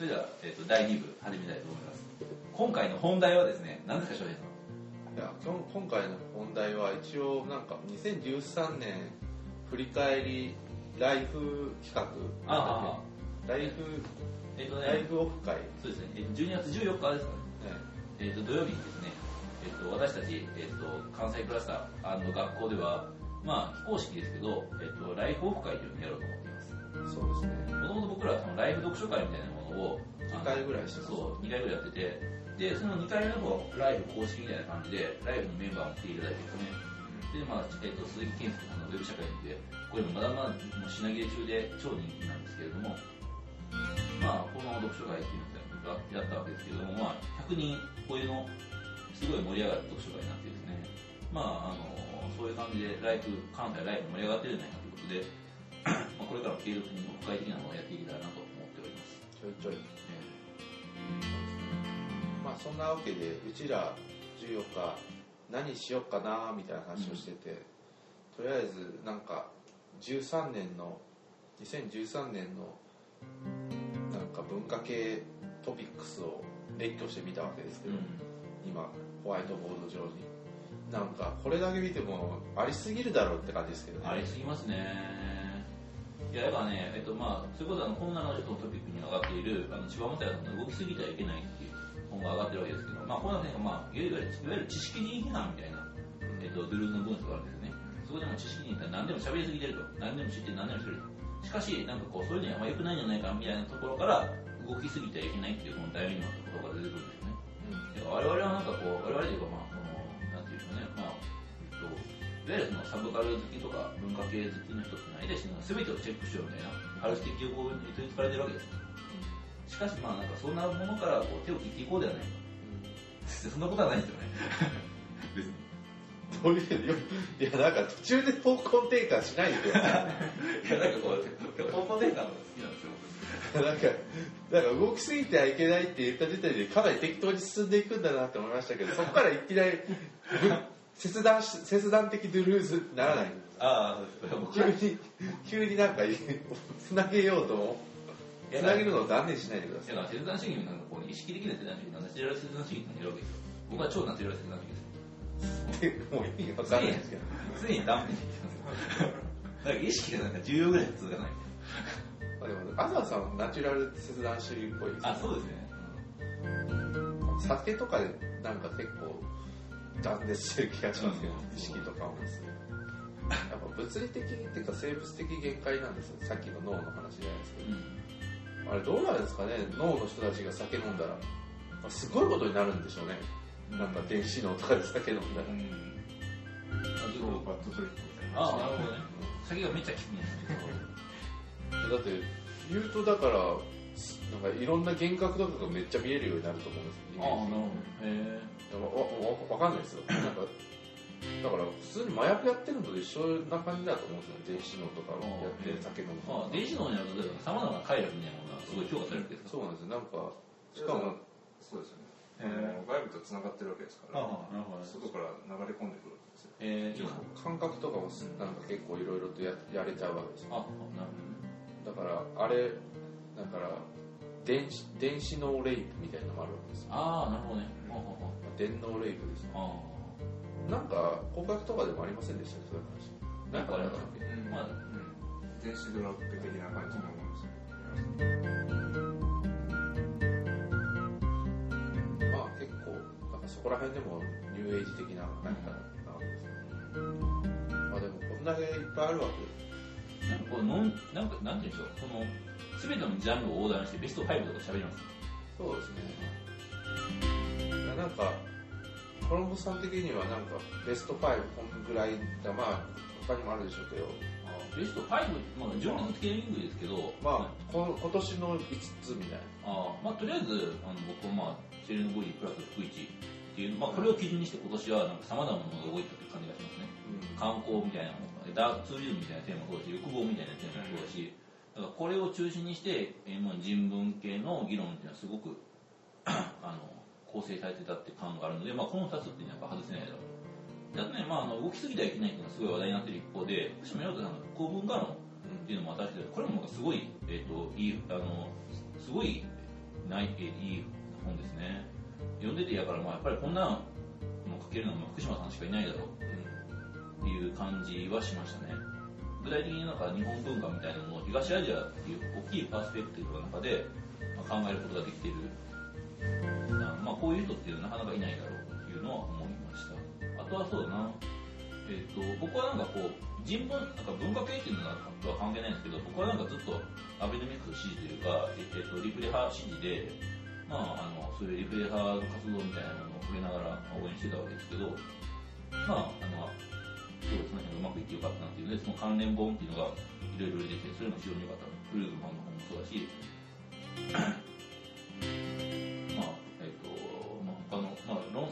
それでは、えっと第2部始めたいと思います。今回の本題はですね何ですか翔平さん？いや今今回の本題は一応なんか2013年振り返りライフ企画。あライフえっとライねフオフ会、ね、そうですね。えっと12月14日ですかね。えっと土曜日にですね、えっと私たち、えっと関西クラスター学校ではまあ非公式ですけど、えっとライフオフ会というのをやろうと思っています。そうですね。もともと僕らはそのライブ読書会みたいなものを2回ぐらいしてそう、2回ぐらいやってて、で、その2回目の方はライブ公式みたいな感じで、ライブのメンバーも来ていただいてですね、で、まあ、えっと、鈴木健介さんのウェブ社会で、これもまだまだ品切れ中で超人気なんですけれども、まあ、この読書会っていうのをやったわけですけれども、まあ、100人超えの、すごい盛り上がる読書会になってですね、まあ、あの、そういう感じで、ライブ、関西ライブ盛り上がってるんじゃないかということで、まあ、これからも継続にオフ会的なものをやっていけたらなと思っております。ちょいちょいまあそんなわけでうちら14日何しよっかなみたいな話をしてて、とりあえずなんか13年の2013年のなんか文化系トピックスを列挙してみたわけですけど、今ホワイトボード上になんかこれだけ見てもありすぎるだろうって感じですけどねありすぎますね。いや、やっぱね、えっと、まあ、それこそあの、こんなのちょっとトピックに上がっている、あの、千葉元屋さんの動きすぎてはいけないっていう本が上がってるわけですけど、まあ、こんなね、まあ、いわゆる、いわゆる知識人批判みたいな、えっと、ドゥルーズの文章があるんですよね。そこでも知識人って何でも喋りすぎてると。何でも知って何でも知ると。しかし、なんかこう、そういうのはあんま良くないんじゃないかみたいなところから、動きすぎてはいけないっていう、この題名になった言葉が出てくるんですよね。で我々はなんかこう、我々というかまあ、いわゆるそのサブカル好きとか文化系好きの人ってないですし、全てをチェックしようみたいな、ある種的欲望に取りつかれてるわけです。しかしまあなんかそんなものからこう手を切っていこうではないか。そんなことはないんですよね。別に。どういうよいやなんか途中で方向転換しないでくださいいや、なんかこう、方向転換のが好きなんですよ。なんか、なんか動きすぎてはいけないって言った時点でかなり適当に進んでいくんだなって思いましたけど、そこからいきなり、切断し、切断的ドゥルーズにならない。ああ。急に、急になんか、つなげようとも、つなげるのを断念しないでください。いや、切断主義もなんかこう、意識的な切断主義とナチュラル切断主義ってのがいるわけですよ。僕は超ナチュラル切断主義です。でもう意味わかんないですけど。常に断片に言ってますよ。なんか意識がなんか10秒ぐらい続かないあでも、東さんはナチュラル切断主義っぽいですあ、そうですね。酒とかでなんか結構断絶してる気がしますけど、うん意識とかもですね。やっぱ物理的っていうか生物的限界なんですよ。さっきの脳の話じゃないですけど。うん。あれどうなんですかね？脳の人たちが酒飲んだら。まあすごいことになるんでしょうね。なんか電子脳とかで酒飲んだら。うん。あ、超バッドトリップみたいな。あなるほどね。酒がめっちゃ効くんですだって、言うとだから、すなんかいろんな幻覚とかがめっちゃ見えるようになると思うんですよ。ああ、なるほど。へいやわわわかんないですよ。なんか、だから普通に麻薬やってるのと一緒な感じだと思うんですよね。電子脳とかやってる酒飲むえ。まあ、電子脳には例えば様々な快楽みたいなものがすごい評価されるわけですかそうなんですよ。なんか、しかも、そうですよね。へーあの外部と繋がってるわけですから、ああ、なるほど。外から流れ込んでくるわけですよ。えー、ちょっと、感覚とかもなんか結構いろいろとややれちゃうわけですよ。あ、なるだから、あれ、だから、電子、電子脳レイプみたいなのもあるわけですよ。ほど。ああ、なるほどね。ああ、電脳レイプですよ。ああ。なんか、告白とかでもありませんでした？そういう話。なんかありましたっけ？うんまあ、うん。電子ドラッグ的な感じのものですよ。まあ結構、なんかそこら辺でもニューエイジ的な何かなわけですね。まあでもこんだけいっぱいあるわけでなんかこう、のん、なんか、なんていうんでしょう、この、すべてのジャンルを横断してベスト5とか喋ります。そうですね。なんか、コロンボスさん的にはなんかベスト5こんぐらいがまあ他にもあるでしょうけど、ベスト5、まあ、順列系リングですけど、まあこ今年の5つみたいな。あーまあ、とりあえず、あの僕はまあ、セレノボリープラス福一っていう、まあ、これを基準にして今年はなんか様々なものが動いたという感じがしますね。観光みたいなものが、ダークツーリズムみたいなテーマもそうだし、欲望みたいなテーマもそうだし、だからこれを中心にして、えーもう人文系の議論っていうのはすごく、あの、構成されてたって感があるので、まあ、この2つってやっぱ外せないだろうと。であとね、まあ、あの動きすぎてはいけないっていうのはすごい話題になってる一方で、福島洋太さんの公文化論っていうのも私で、これもすごい、えっ、と、いい、あの、すごい、ないえいい本ですね。読んでてやから、まあ、やっぱりこんなの書けるのは福島さんしかいないだろうっていう感じはしましたね。具体的になんか日本文化みたいなものを東アジアっていう大きいパースペクティブの中で考えることができている。こういう人っていうのはなかなかいないだろうっていうのは思いました。あとはそうだな。えっ、と、僕はなんかこう、人文、なんか文化系っていうのとは関係ないんですけど、僕はなんかずっとアベノミクス支持というか、えっ、と、リプレ派支持で、まあ、あの、そういうリプレ派の活動みたいなものを触れながら応援してたわけですけど、まあ、あの、そうその辺がうまくいってよかったなっていうので、その関連本っていうのがいろいろ出てきて、それも非常によかった。フルーグマンの本もそうだし、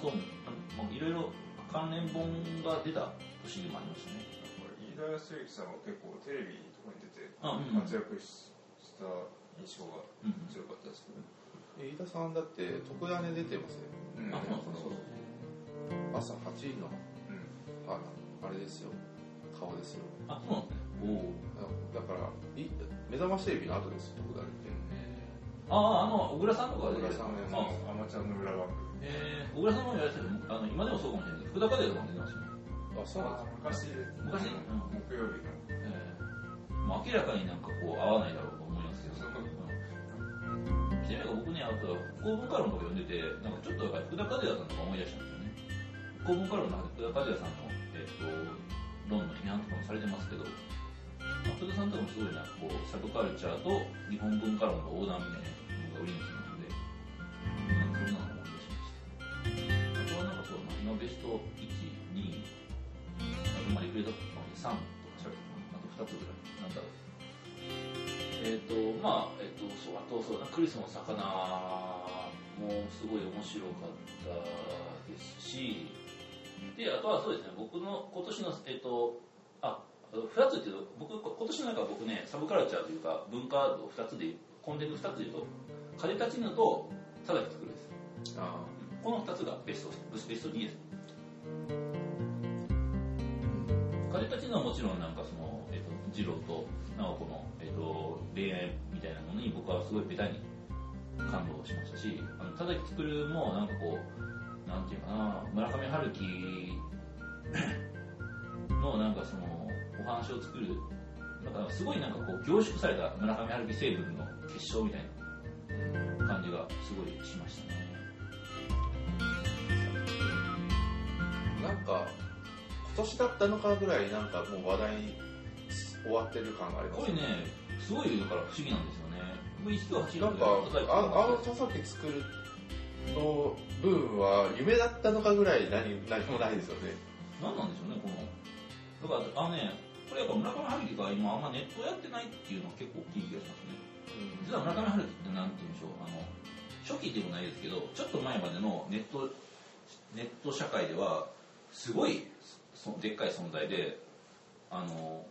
まあ、論争も、まあ、いろいろ関連本が出た年でもありましたね。飯田康之さんは結構テレビとかに出てあうん。活躍しした印象がうん。強かったですけど、飯田さんだって特ダネ出てますようん。あ、そうそうそう。朝8時のうん。ああれですよ。顔ですよ。あ、そうなんですね。おお。だからい目覚ましテレビの後ですよ特ダネって。ああ、あの、小倉さんとかで。小倉さんのやつ。あアマチュアの裏番組えー、小倉さんもやられてるあの、今でもそうかもしれないけど、福田和也とかも出てますよね。あそうなんです昔。昔。うん。木曜日のえー、まあ明らかになんかこう合わないだろうと思いますけど、うん、ちなみに僕ね、あと、公文化論とか読んでて、なんかちょっとやっぱり福田和也さんとか思い出したんですよね。公文化論の中で福田和也さんの、えっ、と、論の批判とかもされてますけど、まあ、福田さんとかもすごいなんかこう、サブカルチャーと日本文化論の横断みたいなのが売りにするなんかそう、今ベスト1、2、あとまあリクエスト3とかあと2つぐらい。なんだろう。えっ、と、まあ、えっ、と、そう、あとそうだ、クリスの魚もすごい面白かったですし、で、あとはそうですね、僕の今年の、えっ、と、あ、2つっていうと、僕、今年の中僕ね、サブカルチャーというか、文化を2つで、コンテンツ2つで言うと、風立ちぬと、ただき作るです。あこの2つがベスト、ベスト2です。風立ちぬはもちろんなんかその、えっ、と、二郎と直子の、えっ、と、恋愛みたいなものに僕はすごいベタに感動しましたし、あの、ただき作るもなんかこう、なんていうかな、村上春樹のなんかその、お話を作る、なんかすごいなんかこう凝縮された村上春樹成分の結晶みたいな感じがすごいしましたね。なんか今年だったのかぐらいなんかもう話題終わってる感がありますこれね、すごいだから不思議なんですよね。なんかああの田崎作るの部分は夢だったのかぐらい何何もないですよね何なんでしょうね、この。だから、あのね、これやっぱ村上春樹が今あんまネットやってないっていうのは結構大きい気がしますね。実は村上春樹ってなんて言うんでしょう、あの、初期でもないですけど、ちょっと前までのネット、ネット社会では、すごいそでっかい存在で、あの、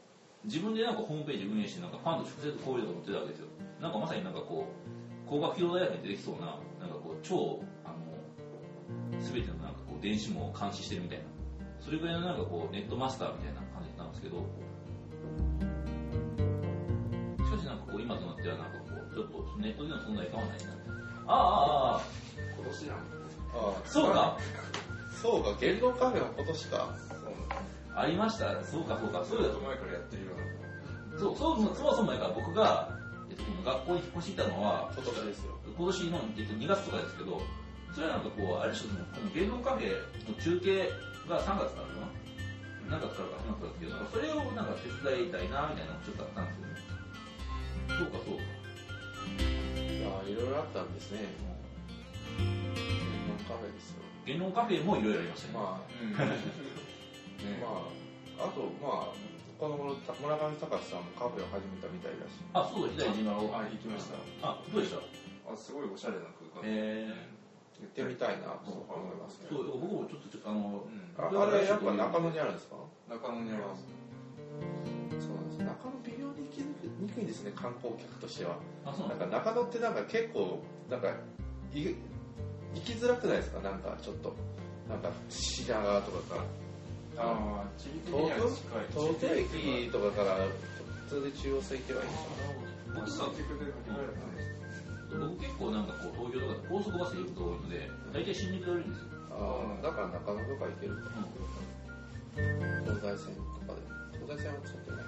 自分でなんかホームページ運営して、なんかファンと直接交流とか持ってたわけですよ。なんかまさになんかこう、工学機動大学に出てきそうな、なんかこう、超、あの、すべてのなんかこう、電子網を監視してるみたいな。それぐらいのなんかこう、ネットマスターみたいな感じなんですけど、しかしなんかこう、今となってはなんかこう、ちょっとネットでの存在感はないな。ああ、ああ、あ今年なんああ、そうか。そうか言論カフェは今年かありました。そうか、そうか。そうだと前からやってるようなそう、そう、そもそもやから僕が、えっと、この学校に引っ越していたのは、今年ですよ今年の、えっと、2月とかですけど、それはなんかこう、ある種の、この芸能カフェの中継が3月からかな？何月からか始まったけど、な？んかそれをなんか手伝いたいな、みたいなのがちょっとあったんですよね。そうか、そうか。いやいろいろあったんですね言論カフェですよ芸能カフェもいろいろありましたね。まうん。あね。まあ あとまあこの頃た村上隆さんもカフェを始めたみたいだし。あ、そうだ、左に今を。あ行きました。あ、どうでした？あすごいおしゃれな空間。え行ってみたいなと思いますー、ね。そう、僕もちょっとあの、うん。ああれやっぱ中野にあるんですか？中野にあります。そうなんです。中野微妙に行きにくいんですね観光客としては。あ、そうななん。か中野ってなんか結構なんかい行きづらくないですか？なんかちょっと。なんか品川とかから。ああ地理的に東は近い。京東京駅とかから普通で中央線行けばいいでかけられたんです僕結構なんかこう、高速バスで行くことが多いので、大体新宿で降りるんですよ。ああだから中野とか行けるか東西線とかで東西線は使ってない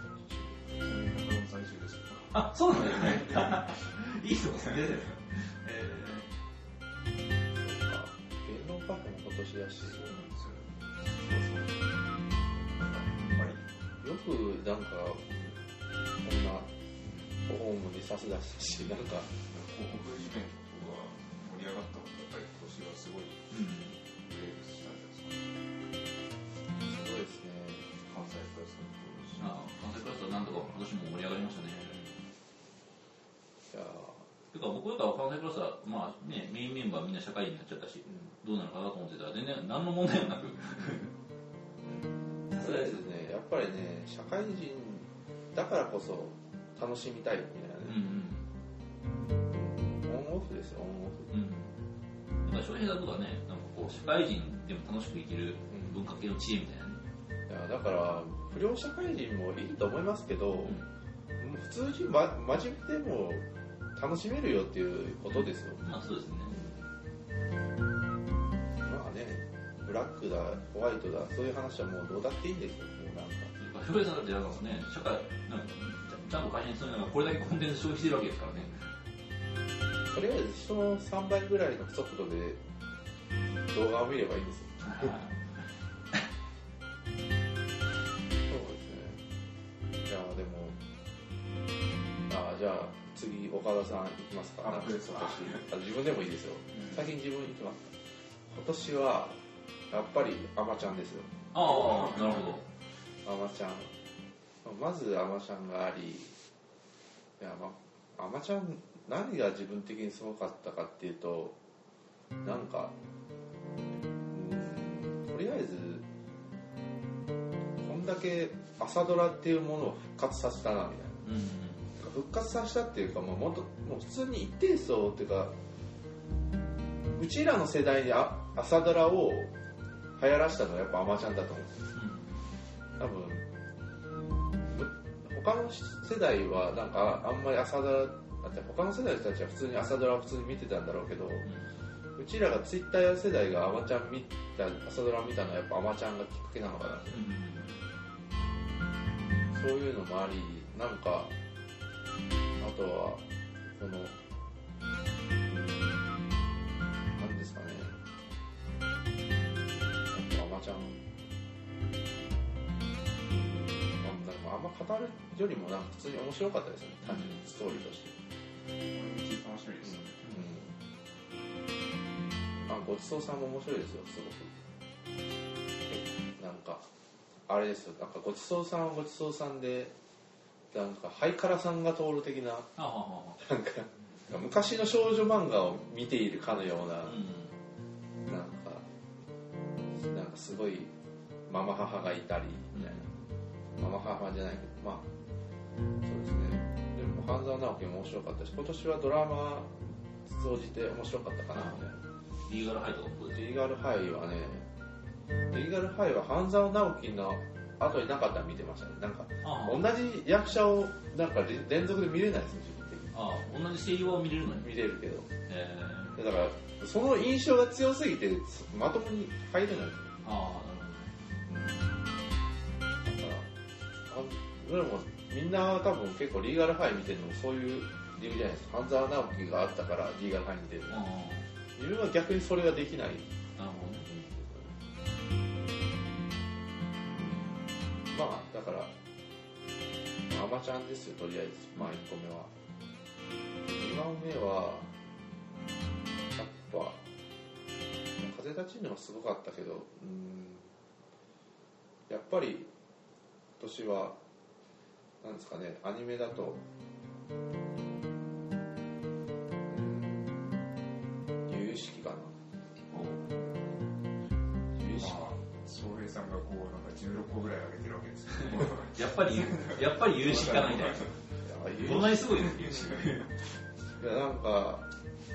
あ、そうなんですね。いい人ですね。えなんか芸能カフェも今年だしそうなんですよよくなんかこんなホームにさすだしなんか。広告イベントが盛り上がったことやっぱり今年はすごいですかすごいですね。関西プラス関西クラスターなんとか今年も盛り上がりましたね。いやてか僕ら関西クラスター、まあね、メインメンバーみんな社会人になっちゃったし、どうなのかなと思ってたら全然何の問題もなく。ーとりあえずねやっぱりね社会人だからこそ楽しみたいみたいなね、うんオンオフですよオンオフうん。うん。だから翔平さんとかね、なんかこう、社会人でも楽しく生きる文化系の知恵みたいなね。いやだから不良社会人もいいと思いますけど、普通に、ま、真面目でも楽しめるよっていうことですよまあそうですね。まあねブラックだホワイトだそういう話はもうどうだっていいんですよもうなんか翔平さんだってなんかね、社会、なんかちゃんと会社にするのがこれだけコンテンツ消費してるわけですからね。とりあえず人の3倍ぐらいの速度で動画を見ればいいんですよ次岡田さんいきますか。あ自分でもいいですよ。うん。先に自分いきます。今年はやっぱりアマちゃんですよ。ああ、なるほど。アマちゃん。まずアマちゃんがありいやまあアマちゃん何が自分的にすごかったかっていうとなんかうんとりあえずこんだけ朝ドラっていうものを復活させたなみたいな。うん。復活させたっていうかもうもっともう普通に一定層っていうかうちらの世代にあ朝ドラを流行らしたのはやっぱアマちゃんだと思う。多分む他の世代はなんかあんまり朝ドラだって他の世代の人たちは普通に朝ドラを普通に見てたんだろうけどうちらがツイッター世代がアマちゃん見た朝ドラを見たのはやっぱアマちゃんがきっかけなのかな。そういうのもありなんかあとはこの何ですかね。なんかアマちゃんなんだろうあんま語るよりもなんか普通に面白かったですよね。単純にストーリーとして。楽しみですね。うん。あごちそうさんも面白いですよすごく。えなんかあれですよ。なんかごちそうさんはごちそうさんでなんかハイカラさんが通る的ななんか昔の少女漫画を見ているかのような、あ。うん。なんかなんかすごいママ母がいたりみたいな、ママ母じゃないけどまあそうですね。でも半沢直樹も面白かったし今年はドラマ通じて面白かったかなみたいな。リーガルハイとか？リーガルハイはねリーガルハイは半沢直樹の後になかったら見てましたね。なんかあ同じ役者をなんか連連続で見れないですよ自分的に。あ、ああ同じ声優は見れるのに。見れるけど。え。ー、だからその印象が強すぎてまともに入れない。んですよあだからあでもみんな多分結構リーガルハイ見てるのもそういう理由じゃないですか。半沢直樹があったからリーガルハイ見てるあ、なるほど。あ。自分は逆にそれができないマちゃんですよとりあえず。まあ1個目は。2番目はやっぱ風立ちぬはすごかったけどうんやっぱり今年はなんですかねアニメだと個ぐらい上げてるわけですけど やっぱり、やっぱり有識かなみたいな。いや有どんなにすごいの有識。いやなんか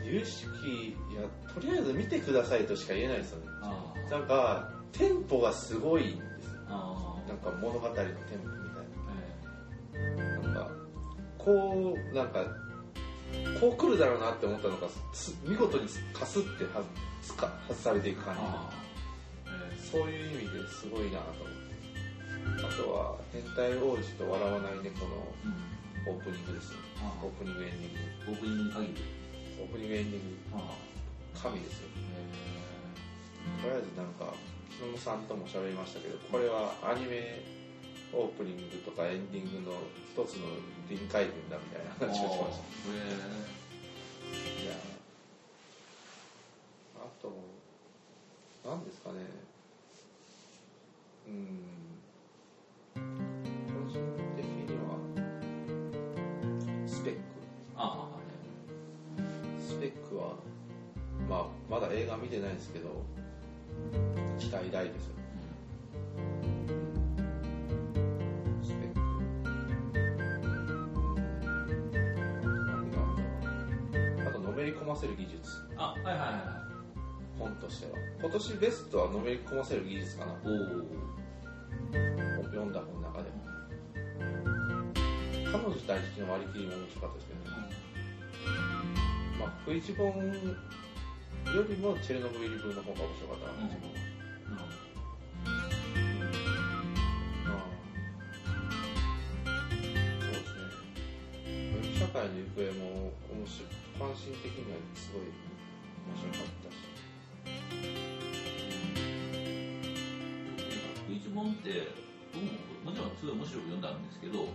有識いやとりあえず見てくださいとしか言えないですよね。なんかテンポがすごいんですよ。なんか物語のテンポみたいえななんかこうなんかこう来るだろうなって思ったのがす見事にかすってはずか外されていく感じ。え。そういう意味ですごいなと思ってあとは「変態王子と笑わない猫」のオープニングですよあオープニングエンディング。オープニングに限る。オープニングエンディング。神ですよ。えとりあえずなんか木野さんとも喋りましたけどこれはアニメオープニングとかエンディングの一つの臨界点だみたいなー、話をしました。えいやあと何ですかね。うんああスペックはまあまだ映画見てないんですけど期待大ですよ。スペック。何があるかなあとのめり込ませる技術。あはいはいはい。はい本としては今年ベストはのめり込ませる技術かな。おお読んだ本の中で。も彼女たちの割り切りも面白かったですけどねまあ福一本よりもチェルノブイリ風の方が面白かったな自分は社会の行方も面白い関心的にはすごい面白かったし。ど一問って僕ももちろんすごい面白く読んだんですけど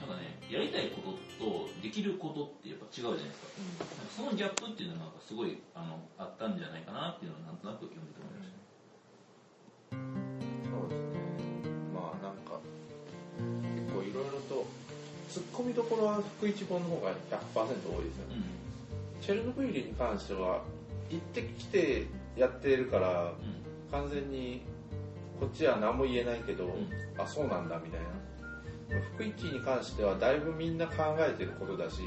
なんかねやりたいこととできることってやっぱ違うじゃないですか。なんかそのギャップっていうのはなんかすごいあのあったんじゃないかなっていうのはなんとなく読んでて思いましたそうですね。まあなんか結構いろいろとツッコミどころは福一本の方が100%多いですよね、チェルノブイリに関しては行ってきてやってるからうん。うん完全にこっちは何も言えないけど、ん。あそうなんだみたいな福一に関してはだいぶみんな考えてることだし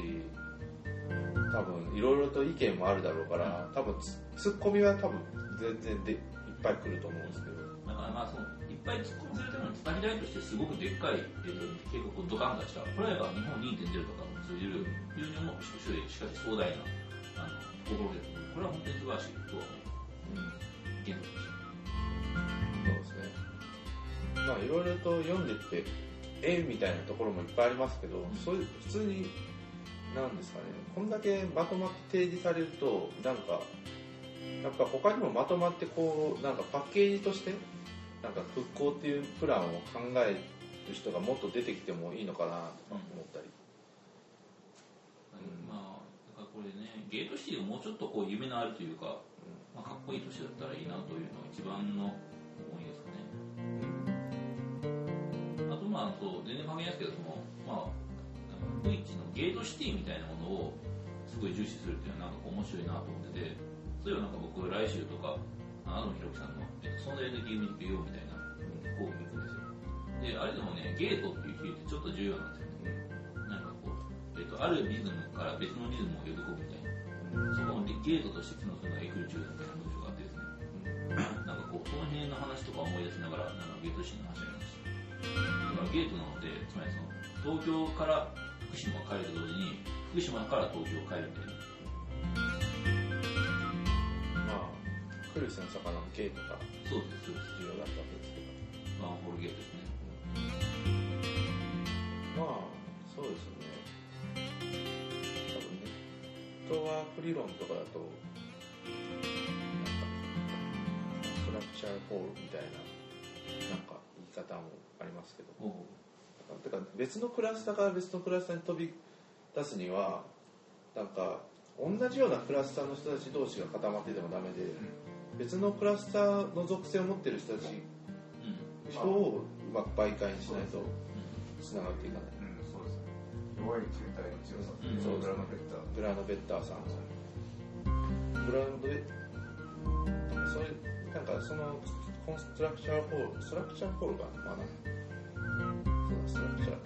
多分いろいろと意見もあるだろうから多分ツツッコミは多分全然でいっぱい来ると思うんですけど。だからまあそのいっぱい突っ込ませるためのつなぎ台としてすごくでっかい、えーと計画をドカンとしたこれはやっぱ日本2.0とかも通じる非常に重くししかし壮大なあのところですこれは本当に素晴らしいとは思う原則としてそうですね。まあいろいろと読んでってえみたいなところもいっぱいありますけど、そういう普通になんですかね。こんだけまとまって提示されるとなんかやっぱ他にもまとまってこうなんかパッケージとしてなんか復興っていうプランを考える人がもっと出てきてもいいのかなとか思ったり、うん。まあだからこれねゲートシティがもうちょっとこう夢のあるというか、まあ、かっこいい年だったらいいなというのが一番のまあそう全然関係ないですけどそのまあ福一のゲートシティみたいなものをすごい重視するっていうのはなんか面白いなと思っててそういえばなんか僕来週とかあのひろきさんの「えっと、存在のゲームに行くよ」みたいな講義行くんですよ。であれでもねゲートっていう比率ってちょっと重要なんですよね。なんかこう、えっと、あるリズムから別のリズムを呼び込むみたいな。そこのゲートとして機能するのがエクルチュードみたいな文章があってですね。なんかこうその辺の話とか思い出しながらなんかゲートシーンの話をやりました。だからゲートなのでつまりその東京から福島を帰ると同時に福島から東京を帰るみたいな。まあクルスの魚のゲートがそうですそうです。重要だったわけですけど。ワンホールゲートです。ねまあそうですよね。多分ねトワーク理論とかだとなんかストラクチャーホールみたいななんか方もありますけど。おうてか別のクラスターから別のクラスターに飛び出すにはなんか同じようなクラスターの人たち同士が固まっててもダメで別のクラスターの属性を持ってる人たちうん。人をうまく媒介にしないとつながっていかない。うん、そうですね。弱い球体の強さうんそうグラノベッター。グラノベッターさん。グラノベそれなんかそのコンストラクチャーホールストラクチャーホールかな？まあなそうだストラクチャー。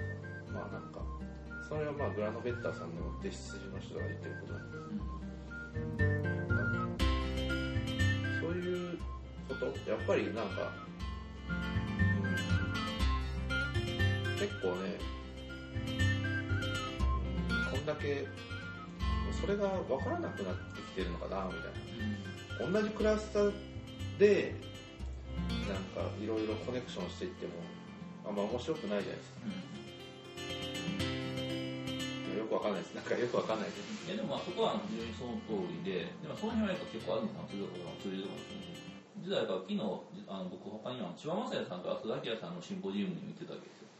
まあなんかそれはまあグラノベッターさんの弟子筋の人が言ってることなんでそういうこと？やっぱりなんか、うん結構ね、うんこんだけそれが分からなくなってきてるのかなみたいな。同じクラスターでなんかいろいろコネクションしていってもあんま面白くないじゃないですか。よくわかんないです。なんかよくわかんないです。いやでもまあそこは非常にその通りで、でもその辺はやっぱ結構東さん通じるところが通じるところですね。実はやっぱ昨日、あの僕他には千葉雅也さんと浅田明さんのシンポジウムに行ってたわけですよ。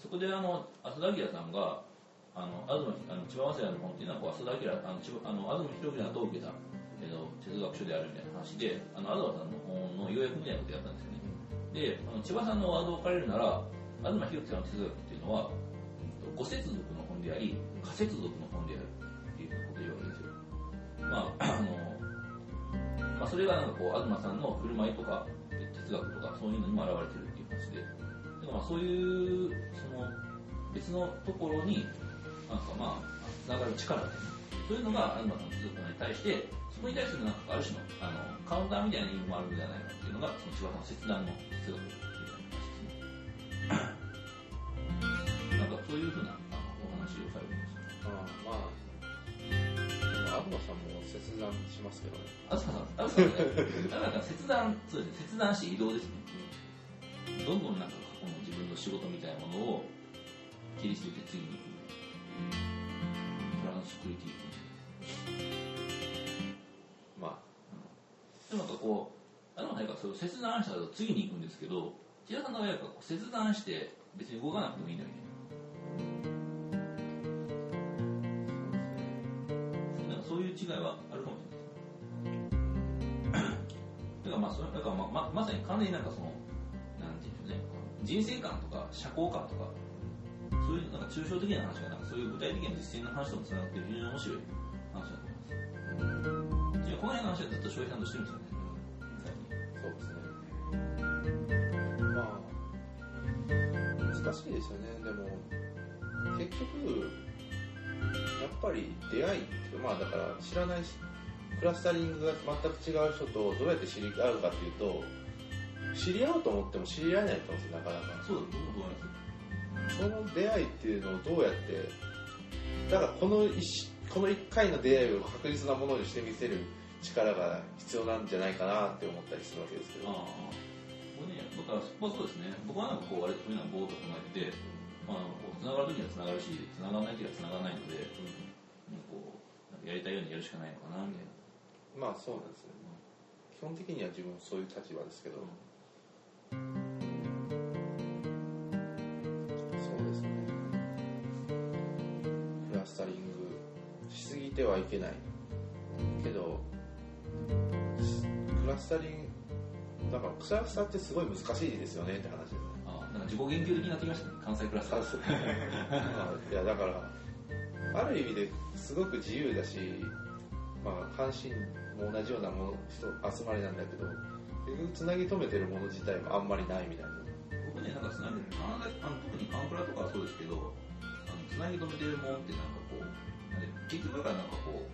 そこであの浅田明さんが、あの東あの千葉雅也の本っていうのはこう浅田明あの千葉あの東博樹さんと受けた、えー、と哲学書であるみたいな話で、あの東さんの本の要約みたいなことやったんですよね。で、あの千葉さんのワードを借りるなら、東博樹さんの哲学っていうのは、うんご接続の本であり、仮接続の本であるっていうことを言うわけですよ。まあ、あの、まあ、それがなんかこう、東さんの振る舞いとか、哲学とか、そういうのにも表れてるっていう話で、だからまあそういう、その、別のところに、なんかまあ、つながる力ですね。そういうのが東さんの哲学に対して、そこに対するなんかある種のあのカウンターみたいな意味もあるんじゃないかのが、その千葉さん。の切断の哲学っていう話ですね。なん。かそういうふうなあのお話をされてました。ああまあ東さん。も切断しますけどねあずささん、あずさん、なん。か切断、そうですね、切断して移動ですね。どん。どん。なん。か過去の自分の仕事みたいなものを切り捨てて次に行く。トランスクリティまでもなん。かこう、あのなんかそう切断した後次に行くんですけど、千田さんの場合は切断して別に動かなくてもいいのにね。なんかそういう違いはあるかもしれないです。だからまあそれだからまままさに完全になんかそのなんていうんでしょうね人生観とか社交観とかそういうなんか抽象的な話がなんかそういう具体的な実践の話ともつながって非常に面白い話だと思います。じゃあこの辺の話はずっと翔平さんとしてるんですよね。難しいですよね。でも結局やっぱり出会いってまあだから知らないしクラスタリングが全く違う人とどうやって知り合うかっていうと知り合おうと思っても知り合えないと思うんですよなかなか。そうだ、僕も思います。その出会いっていうのをどうやってだからこの一この1回の出会いを確実なものにしてみせる力が必要なんじゃないかなって思ったりするわけですけどああ。これね、だから、まあ、そうですね。僕はなんかこう、割とそういうのはボーっと考えてて、まあ、こう繋がるときには繋がるし、繋がらないときは繋がらないので、うん、こう、やりたいようにやるしかないのかな、みたいな。まあそうなんですよ基本的には自分そういう立場ですけどそうですねクラスタリングしすぎてはいけないけどしクラスタリングだからクラスターってすごい難しいですよねって話ですねああ、なんか自己研究的になってきましたね、関西クラスター。まあ いやだからある意味ですごく自由だし、まあ、関心も同じようなもの人集まりなんだけど結局つなぎ止めてるもの自体もあんまりないみたいな僕ね、なんかつなぎ、あの特にカンプラとかはそうですけど、あのつなぎ止めてるもんってなんかこう、結局だからなんかこう、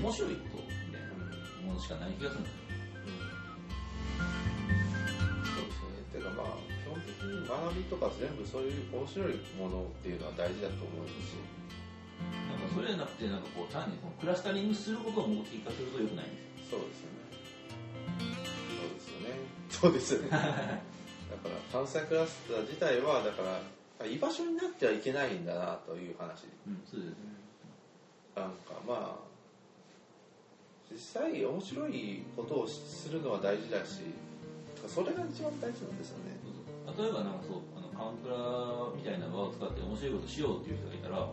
面白いことみたいなものしかない気がするんですよ。基本的に学びとか全部そういう面白いものっていうのは大事だと思いますし。なんかそれじゃなくて、なんかこう、単にこうクラスタリングすることを目的化すると良くないんですよ。そうですよね。そうですよね。そうですよね。だから関西クラスター自体はだから居場所になってはいけないんだなという話。うん、そうですね。なんかまあ実際面白いことをするのは大事だしそれが一番大事なん。ですよね例えばなんかそう、あのカンプラみたいな場を使って面白いことしようっていう人がいたら、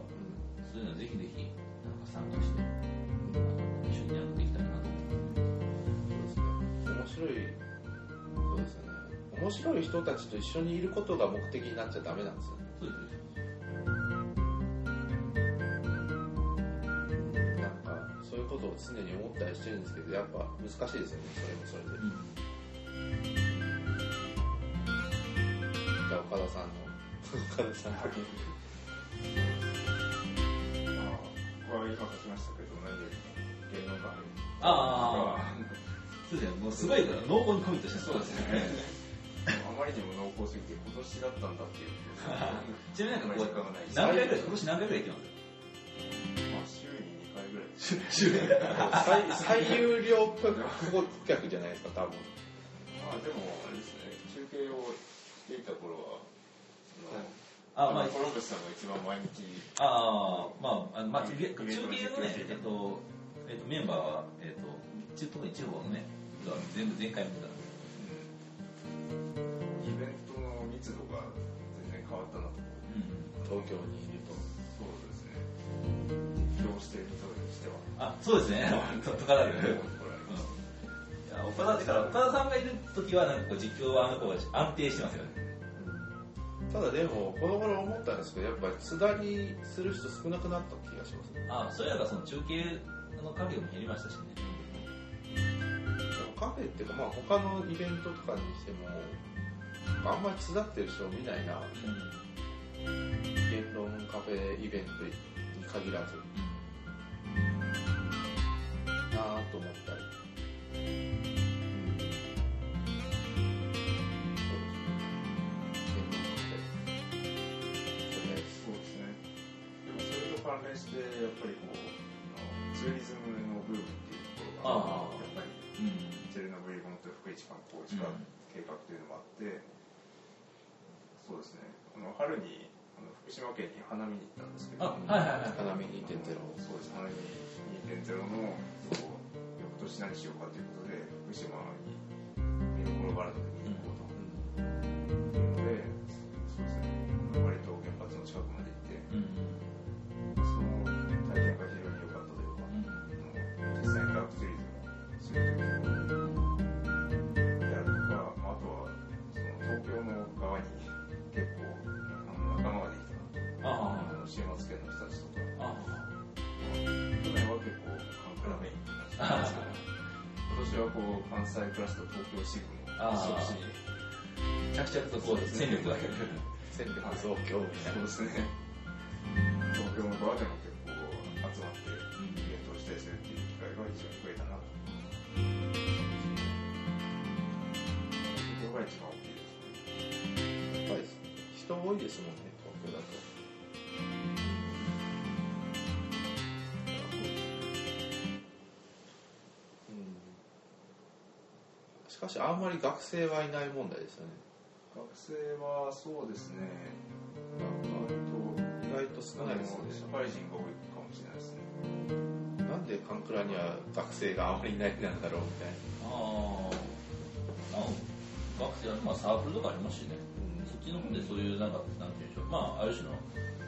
そういうのはぜひぜひなんか参加して、あの一緒にやっていきたいなと。思って。そうですね。面白い。そうですよね。面白い人たちと一緒にいることが目的になっちゃダメなんですよね。そうですなんかそういうことを常に思ったりしてるんですけどやっぱ難しいですよね。それもそれで。うんじゃあ岡田さんの岡田さんのまあ、僕は今書きましたけど、何よ芸能界ああ、そうですね、もうすごい濃厚にコミットしてそうですね。あまりにも濃厚すぎて、今年だったんだっていう。ちなみになんかこう時間がない何回ぐらい、今年何回ぐらい行きます？まあ、最最有料顧客じゃないですか多分。まあでもあれですね中継をいた頃はあまあコロンブスさんが一番毎日ああ、まあ、あのまあ、中継イベント中継のね、えっと、えっと、メンバーは、えっと、中特に地方のね、全部全回見てた。イベントの密度が全然変わったなとうん。東京にいるとそうですね今日している人としてはあ、そうですね。と高田君。こ岡田だから岡田さんがいる時はなんかこう実況はあの子が安定してますよね。ただでもこの頃思ったんですけどやっぱり津田にする人少なくなった気がしますね。あ、そういえばその中継の影も減りましたしね。カフェっていうかまあ他のイベントとかにしてもあんまり手伝ってる人を見ないな。言論カフェイベントに限らず。なぁと思ったり、関連してやっぱりこうツーリズムのブームっていうところがやっぱりうん。チェルノブイリ本と福市観光地化計画というのもあって、そうですねあの春にあの福島県に花見に行ったんですけどあ、はいはいはい。花見2.0そうです花見2.0のそう翌年何しようかということで福島に見どころがあるので関西クラスと東京支部も一緒しあ。着々とこう戦力が。戦力増強みたいなそうですね東京の側でも結構集まってイベントをしたりするっていう機会が非常に増えたなとここが一番大きいですねやっぱり人多いですもんねしかしあんまり学生はいない問題ですよね学生はそうですねなんか意外と少ないですよね社会人が多いかもしれないですねなんでカンクラには学生があまりいないんだろうみたいなああ。まあ、学生は、まあ、サークルとかありますしね。そっちの方でそういう、なんか、なんていうんでしょう。まあ、ある種の、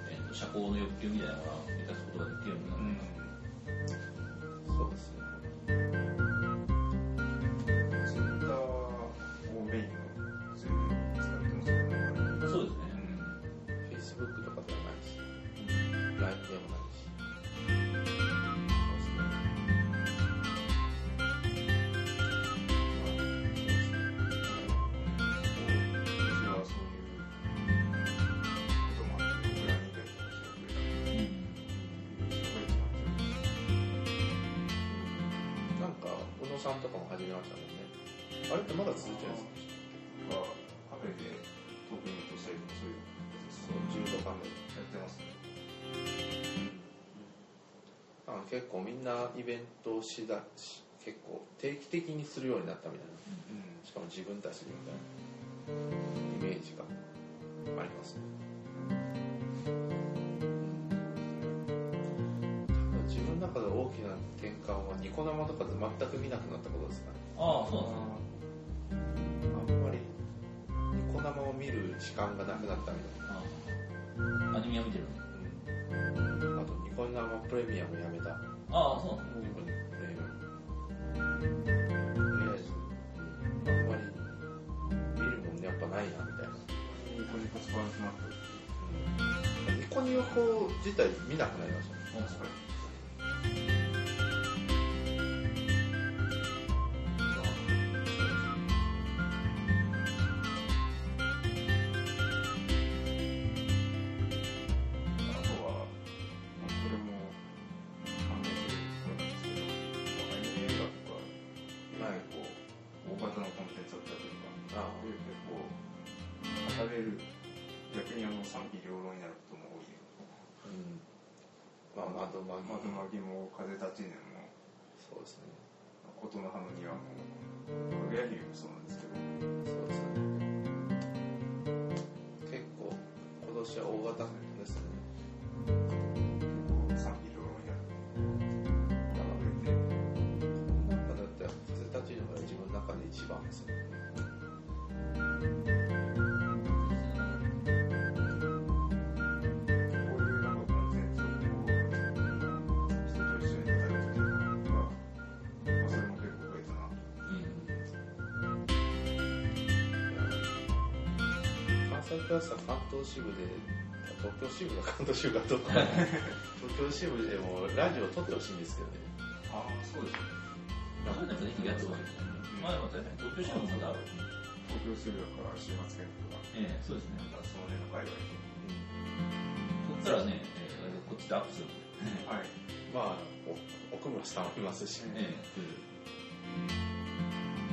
えーと社交の欲求みたいなものを満たイベントをしだし結構定期的にするようになったみたいな。うん。しかも自分たちでみたいな。イメージがありますね。自分の中で大きな転換はニコ生とかで全く見なくなったことですか？ねああ、そうですね。あんまりニコ生を見る時間がなくなったみたいな。ああ。アニメは見てるね。うん。あとニコ生プレミアムやめたああ、そうなんですね。自分プレミアムとりあえず、うん。あん。まり見るもん。やっぱないなみたいなニコニコ使わなくなったニコニコ自体見なくなりましたね。も結構増えたな。関東支部で東京支部が関東支部がどうか東京支部でもラジオ撮ってほしいんですけどねああ、そうですね。そういうのぜひやってほしいですね。まあでも確かに東京支部もまだある。東京支部だから週末券とか、ええ、そうですね。なんかその辺の界隈そったらね、えーこっちでアップするんで。で。はい。まあお奥村さんもいますしね、ええ、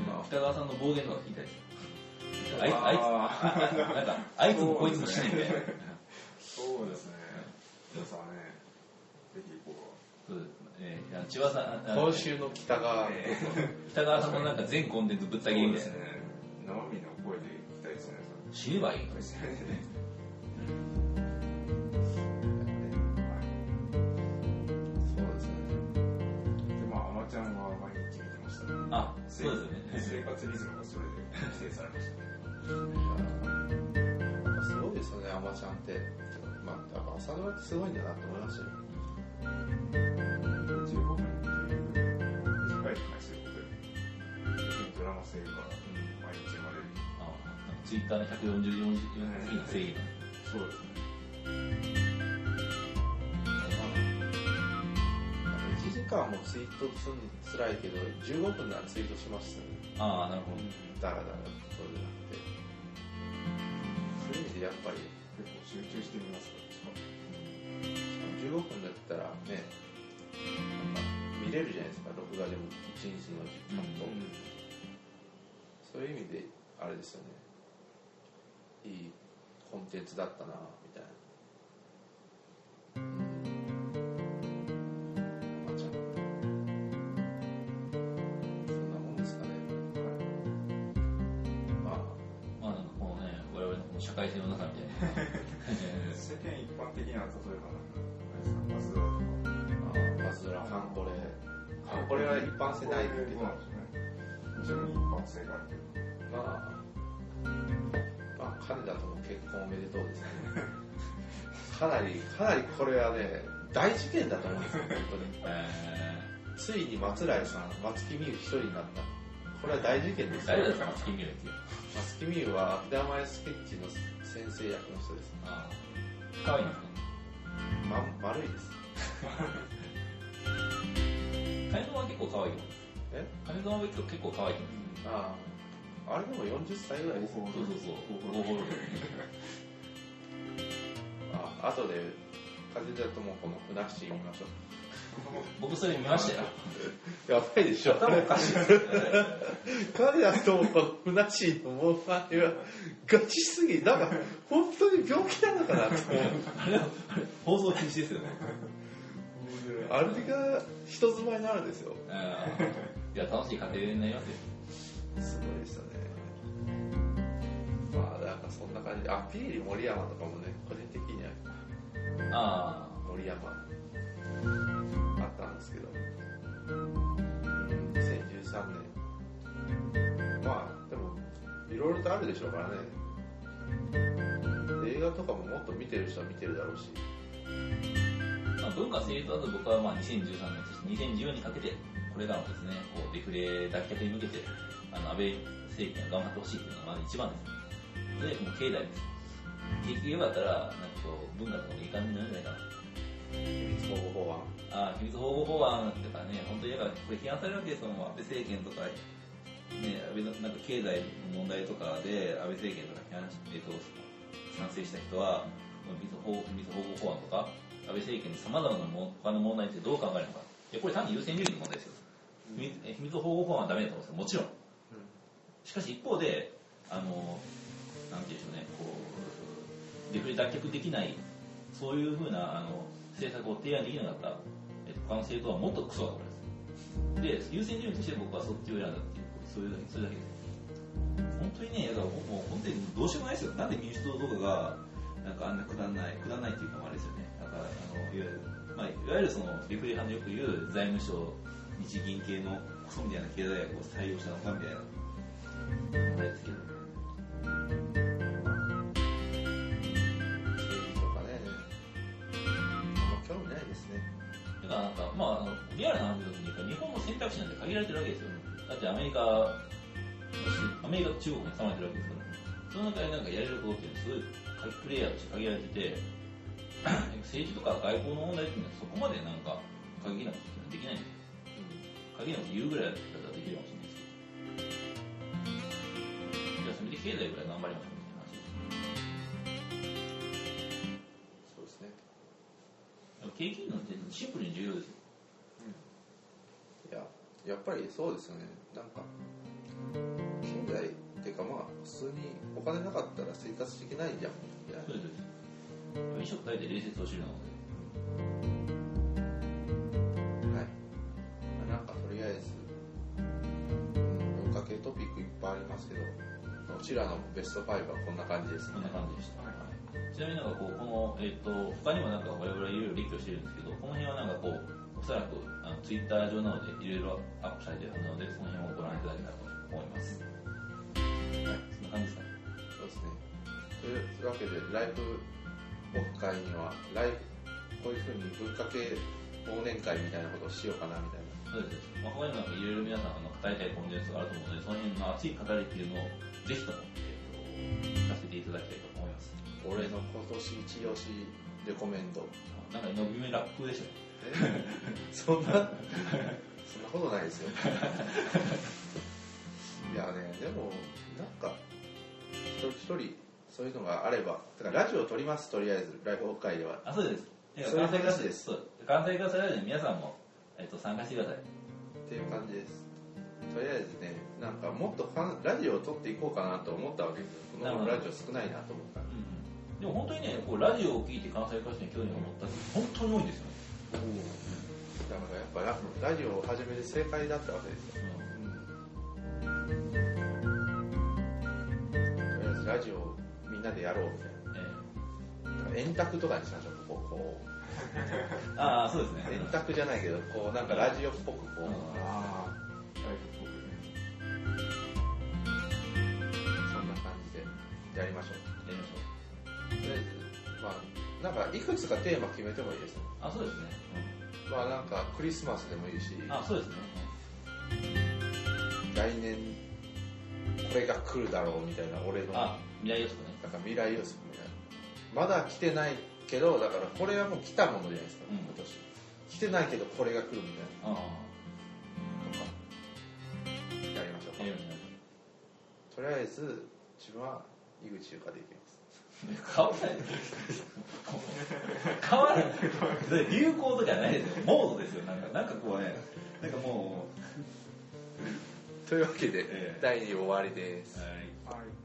まあ北川さんの暴言とか聞いたりして。あいあいつ、なんか、あいつもこいつもしねえみたいな。そうですね。皆さんね、ぜひこう、そうですええいや千葉さん、あ今週の北川、え北川さんのなんか全コンテンツぶった切りみたいな。ね。生身の声で聞きたいですね。死ねばいいのそうですね。そうですねで、まあ、アマちゃんは毎日見てましたね。あ、そうですよね。生活リズムがそれで規定されました。なんかすごいですよねアマちゃんってまあやっぱ朝ドラってすごいんだなと思いましたよツイッターの144次の正義そうですね。1時間もツイートするのつらいけど15分ならツイートしますよね。ああ、なるほど。だらだらそうじゃなくて。そういう意味でやっぱり結構集中してみますか。15分だったらね見れるじゃないですか。録画でも1日の時間と、そういう意味であれですよねいいコンテンツだったなみたいなうんまあちゃんそんなもんですかねまあまあなんかこのね、我々のこの社会性の中みたいな。世間一般的な、例えばなんか、あれですか、マズダとか。ズラファンコレファンコレは一般世代だけなんですよね。非常に一般性があるけど。まあ、まあ、金田との結婚おめでとうですね。かなり、かなりこれはね、大事件だと思うんですよ、本当に。えついに松平さん、松木美優一人になった。これは大事件でー、す誰ですか、月見るって。松木美優は、秋田前スケッチの先生役の人です。ああ。可愛いんですかま、丸いです。金沢は結構可愛いよ。え？金沢は結構可愛いよ。ああ。あれでも40歳ぐらいです。そうそうそう。ゴーゴールあ、後で、風のふなっしー見ましょう。僕それ見ましたよ。やばいでしょ。頭おかしい。彼らとふなっしーのモノマネはガチすぎ、なんか本当に病気なのかなって思う。あれは放送禁止ですよね。あれが人妻になるんですよ。いや、楽しい家庭になりますよ。すごいですよね。まあ、なんかそんな感じで、あ、ピーリ森山とかもね、個人的にはあ森山あったんですけど、2013年。まあ、でも、いろいろとあるでしょうからね。映画とかももっと見てる人は見てるだろうし。あ。まあ、文化成立だと僕はまあ2013年、そして2014にかけて、これからもですね、こうデフレ脱却に向けて、あの安倍政権が頑張ってほしいっていうのがまず一番です。で、もう経済です。景気が良かったら、なんかこう、文化とかもいい感じになるんじゃないかな。秘密保護法案。ああ秘密保護法案とかね、本当にやっぱこれ批判されるわけですよ、安倍政権とか、ね、安倍のなんか経済の問題とかで安倍政権とか批判して、えっと、賛成した人は、秘密保秘密保護法案とか、安倍政権のさまざまなも他の問題についてどう考えるのか。いや、これ単に優先順位の問題ですよ。秘密秘密保護法案はダメだと思うんですよ、もちろん。しかし一方で、あの、なんていうんでしょうね、こう、デフレ脱却できない、そういうふうな、あの、政策を提案できなかった、えっと、他の政党はもっとクソだからです。で、優先順位として僕はそっちを選んだっていう、そういうだけそれだけです。本当にね、だからもう本当にどうしようもないですよ。なんで民主党とかが、なんかあんなくだんない、くだんないっていうかもあれですよね。なんか、あの、いわゆる、まあ、いわゆるその、リプレ派のよく言う財務省、日銀系のクソみたいな経済学を採用したのかみたいな。だからなんか、まあ、あのリアルな話の時に言うと、日本の選択肢なんて限られてるわけですよ。だってアメリカ、アメリカと中国に挟まれてるわけですから、その中でなんかやれることっていうのはすごいプレイヤーとして限られてて、政治とか外交の問題っていうのはそこまでなんか過激なことってできないんですよ。過激なこと言うぐらいだ経済ぐらい頑張りましょうみたいな話です。そうですね。景気のってシンプルに重要ですよ。いや、やっぱりそうですよね。なんか、経済っていうかまあ、普通にお金なかったら生活できないじゃん。みたいなそうです。飲食大体礼節を知るので。はい。なんかとりあえず、うん文化系トピックいっぱいありますけど、うちらのベスト5はこんな感じですねこんな。感じでした。ちなみになんかこう、この、えっ、と、他にもなんか我々いろいろ立挙してるんですけど、この辺はなんかこう、おそらくあのツイッター上なのでいろいろアップされてるはずなので、その辺をご覧いただけたらと思います。はい、そんな感じですかね。そうですね。というわけで、ライブオフ会には、ライブ、こういうふうに文化系忘年会みたいなことをしようかなみたいな。そうです。まあ、他にもなんかいろいろ皆さんあの語りたいコンテンツがあると思うので、その辺の熱い語りっていうのをぜひとも、えっ、と、聞かせていただきたいと思います。俺の今年一押しレコメンド。なんか伸び目ラップでしたね。そんな、そんなことないですよ。いやね、でも、なんか、一人一人、そういうのがあれば、だからラジオを撮ります、とりあえず、ライブオフ会では。あ、そうです。そういう関西化話です。関西化されるので皆さんも、えっ、と、参加してください。っていう感じです。とりあえずね、なんかもっとファンラジオを撮っていこうかなと思ったわけですよ。このラジオ少ないなと思ったら。でも本当にね、こうラジオを聞いて関西化してに興味を持ったって本当に多いんですよね。だからやっぱララジオを始めて正解だったわけですよ。とりあえずラジオをみんなでやろうみたいな。だから円卓とかにしましょう、こう、こう。ああ、そうですね。円卓じゃないけど、こうなんかラジオっぽくこう、ああ、やりましょう。やりましょう。とりあえず、まあ、なんかいくつかテーマ決めてもいいですね。あ、そうですね。まあなんかクリスマスでもいいし、あ、そうですね。来年これが来るだろうみたいな俺のあ、未来予測ね。なんか未来予測みたいな。まだ来てないけど、だからこれはもう来たものじゃないですか、うん今年。来てないけどこれが来るみたいなあとか、やりましょうあ、かや。りましょう。とりあえず、自分は井口優香でいきます。変わらない。変わらない。流行とかない。ですよ。モードですよ。なんか、なんかこうね、なんかもう、とい。うわけで、えー第2終わりです。はい。